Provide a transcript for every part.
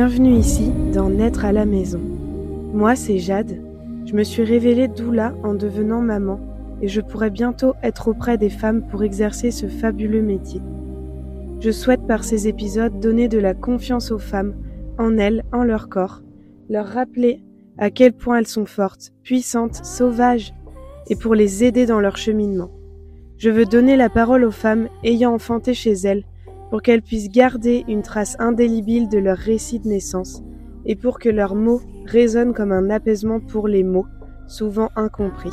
Bienvenue ici dans Naître à la maison. Moi, c'est Jade. Je me suis révélée doula en devenant maman et je pourrai bientôt être auprès des femmes pour exercer ce fabuleux métier. Je souhaite par ces épisodes donner de la confiance aux femmes, en elles, en leur corps, leur rappeler à quel point elles sont fortes, puissantes, sauvages, et pour les aider dans leur cheminement. Je veux donner la parole aux femmes ayant enfanté chez elles pour qu'elles puissent garder une trace indélébile de leur récit de naissance et pour que leurs mots résonnent comme un apaisement pour les mots, souvent incompris.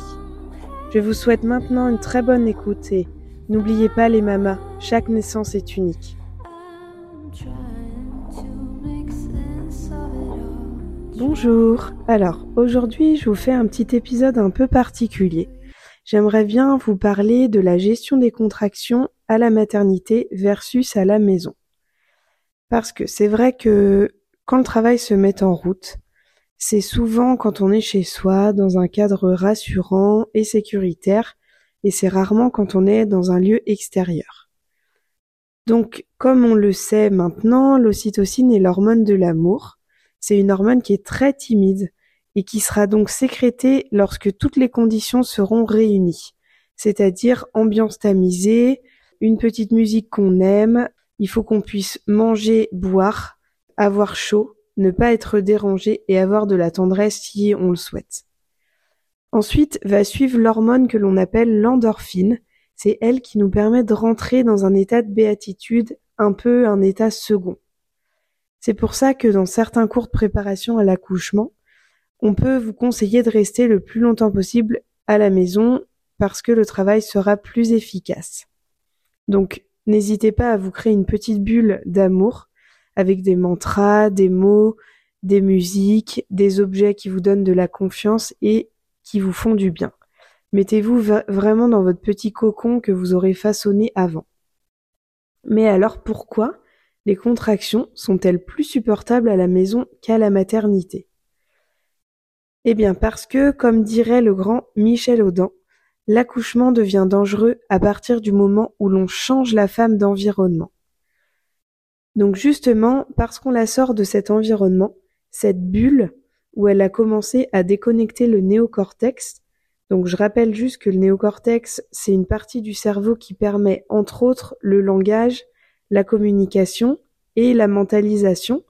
Je vous souhaite maintenant une très bonne écoute et n'oubliez pas les mamas, chaque naissance est unique. Bonjour. Alors, aujourd'hui, je vous fais un petit épisode un peu particulier. J'aimerais bien vous parler de la gestion des contractions à la maternité versus à la maison. Parce que c'est vrai que quand le travail se met en route, c'est souvent quand on est chez soi, dans un cadre rassurant et sécuritaire, et c'est rarement quand on est dans un lieu extérieur. Donc, comme on le sait maintenant, l'ocytocine est l'hormone de l'amour. C'est une hormone qui est très timide et qui sera donc sécrétée lorsque toutes les conditions seront réunies, c'est-à-dire ambiance tamisée, une petite musique qu'on aime, il faut qu'on puisse manger, boire, avoir chaud, ne pas être dérangé et avoir de la tendresse si on le souhaite. Ensuite va suivre l'hormone que l'on appelle l'endorphine. C'est elle qui nous permet de rentrer dans un état de béatitude, un peu un état second. C'est pour ça que dans certains cours de préparation à l'accouchement, on peut vous conseiller de rester le plus longtemps possible à la maison parce que le travail sera plus efficace. Donc, n'hésitez pas à vous créer une petite bulle d'amour avec des mantras, des mots, des musiques, des objets qui vous donnent de la confiance et qui vous font du bien. Mettez-vous vraiment dans votre petit cocon que vous aurez façonné avant. Mais alors pourquoi les contractions sont-elles plus supportables à la maison qu'à la maternité? Eh bien parce que, comme dirait le grand Michel Audin, L'accouchement devient dangereux à partir du moment où l'on change la femme d'environnement. Donc justement, parce qu'on la sort de cet environnement, cette bulle où elle a commencé à déconnecter le néocortex, donc je rappelle juste que le néocortex, c'est une partie du cerveau qui permet entre autres le langage, la communication et la mentalisation,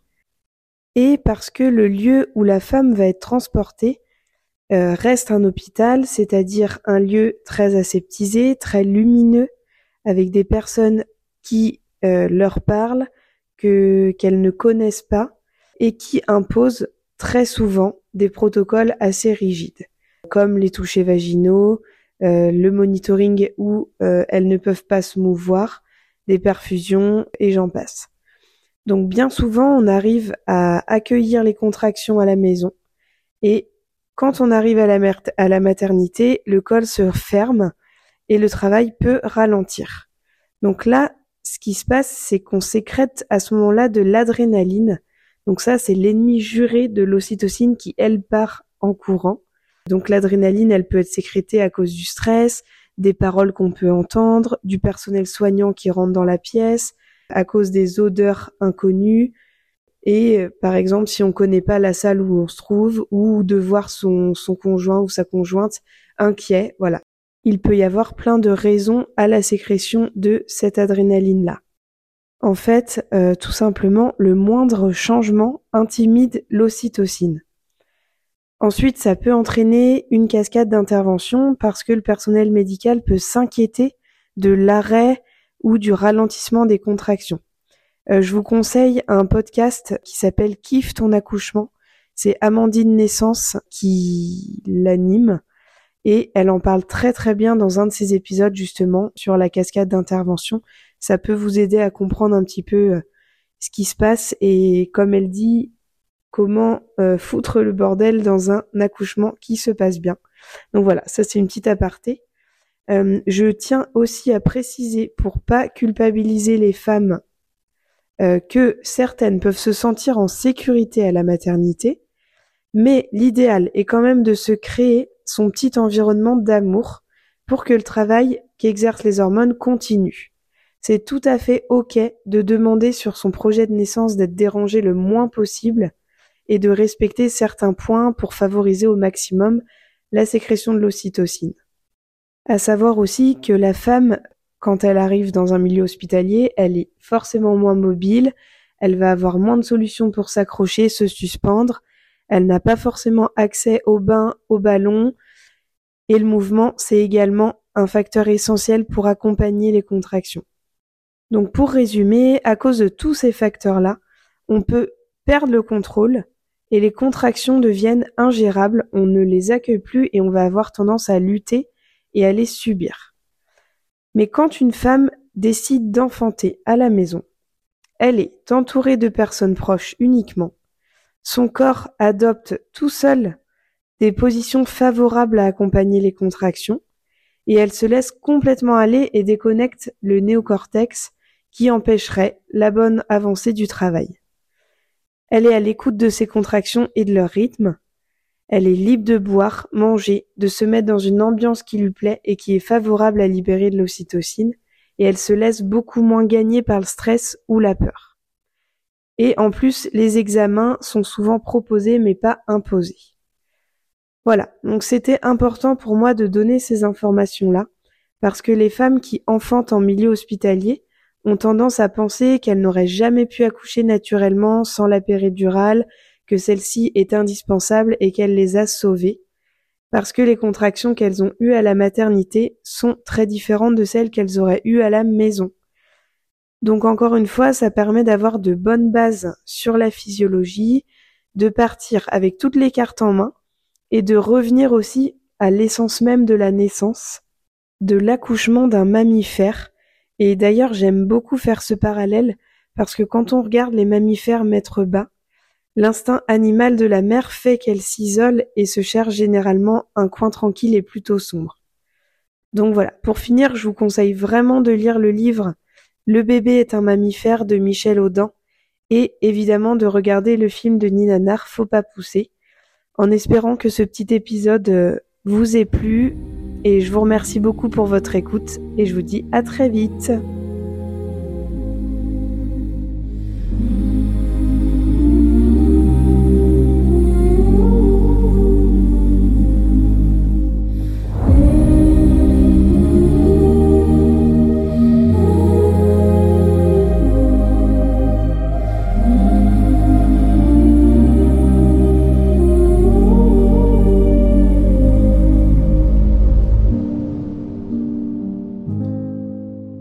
et parce que le lieu où la femme va être transportée euh, reste un hôpital, c'est-à-dire un lieu très aseptisé, très lumineux, avec des personnes qui euh, leur parlent, que qu'elles ne connaissent pas, et qui imposent très souvent des protocoles assez rigides, comme les touchés vaginaux, euh, le monitoring où elles ne peuvent pas se mouvoir, des perfusions, et j'en passe. Donc bien souvent, on arrive à accueillir les contractions à la maison et quand on arrive à la, maternité, le col se ferme et le travail peut ralentir. Donc là, ce qui se passe, c'est qu'on sécrète à ce moment-là de l'adrénaline. Donc ça, c'est l'ennemi juré de l'ocytocine qui, elle, part en courant. Donc l'adrénaline, elle peut être sécrétée à cause du stress, des paroles qu'on peut entendre, du personnel soignant qui rentre dans la pièce, à cause des odeurs inconnues, et euh, par exemple si on connaît pas la salle où on se trouve ou de voir son, son conjoint ou sa conjointe inquiet, voilà. Il peut y avoir plein de raisons à la sécrétion de cette adrénaline-là. En fait, euh, tout simplement, le moindre changement intimide l'ocytocine. Ensuite, ça peut entraîner une cascade d'intervention parce que le personnel médical peut s'inquiéter de l'arrêt ou du ralentissement des contractions. Euh, je vous conseille un podcast qui s'appelle Kiffe ton accouchement. C'est Amandine Naissance qui l'anime et elle en parle très très bien dans un de ses épisodes justement sur la cascade d'intervention. Ça peut vous aider à comprendre un petit peu euh, ce qui se passe et comme elle dit, comment euh, foutre le bordel dans un accouchement qui se passe bien. Donc voilà, ça c'est une petite aparté. Je tiens aussi à préciser pour pas culpabiliser les femmes euh, que certaines peuvent se sentir en sécurité à la maternité, mais l'idéal est quand même de se créer son petit environnement d'amour pour que le travail qu'exercent les hormones continue. C'est tout à fait OK de demander sur son projet de naissance d'être dérangé le moins possible et de respecter certains points pour favoriser au maximum la sécrétion de l'ocytocine. À savoir aussi que la femme, quand elle arrive dans un milieu hospitalier, elle est forcément moins mobile, elle va avoir moins de solutions pour s'accrocher, se suspendre, elle n'a pas forcément accès au bain, au ballon, et le mouvement, c'est également un facteur essentiel pour accompagner les contractions. Donc pour résumer, à cause de tous ces facteurs-là, on peut perdre le contrôle et les contractions deviennent ingérables, on ne les accueille plus et on va avoir tendance à lutter et à les subir. Mais quand une femme décide d'enfanter à la maison, elle est entourée de personnes proches uniquement, son corps adopte tout seul des positions favorables à accompagner les contractions, et elle se laisse complètement aller et déconnecte le néocortex qui empêcherait la bonne avancée du travail. Elle est à l'écoute de ses contractions et de leur rythme. Elle est libre de boire, manger, de se mettre dans une ambiance qui lui plaît et qui est favorable à libérer de l'ocytocine, et elle se laisse beaucoup moins gagner par le stress ou la peur. Et en plus, les examens sont souvent proposés mais pas imposés. Voilà, donc c'était important pour moi de donner ces informations-là, parce que les femmes qui enfantent en milieu hospitalier ont tendance à penser qu'elles n'auraient jamais pu accoucher naturellement sans la péridurale, que celle-ci est indispensable et qu'elle les a sauvées, parce que les contractions qu'elles ont eues à la maternité sont très différentes de celles qu'elles auraient eues à la maison. Donc encore une fois, ça permet d'avoir de bonnes bases sur la physiologie, de partir avec toutes les cartes en main, et de revenir aussi à l'essence même de la naissance, de l'accouchement d'un mammifère, et d'ailleurs, j'aime beaucoup faire ce parallèle parce que quand on regarde les mammifères mettre bas, l'instinct animal de la mère fait qu'elle s'isole et se cherche généralement un coin tranquille et plutôt sombre. Donc voilà, pour finir, je vous conseille vraiment de lire le livre Le bébé est un mammifère de Michel Audin et évidemment de regarder le film de Nina Nar Faut pas pousser, en espérant que ce petit épisode euh, vous ait plu et je vous remercie beaucoup pour votre écoute et je vous dis à très vite.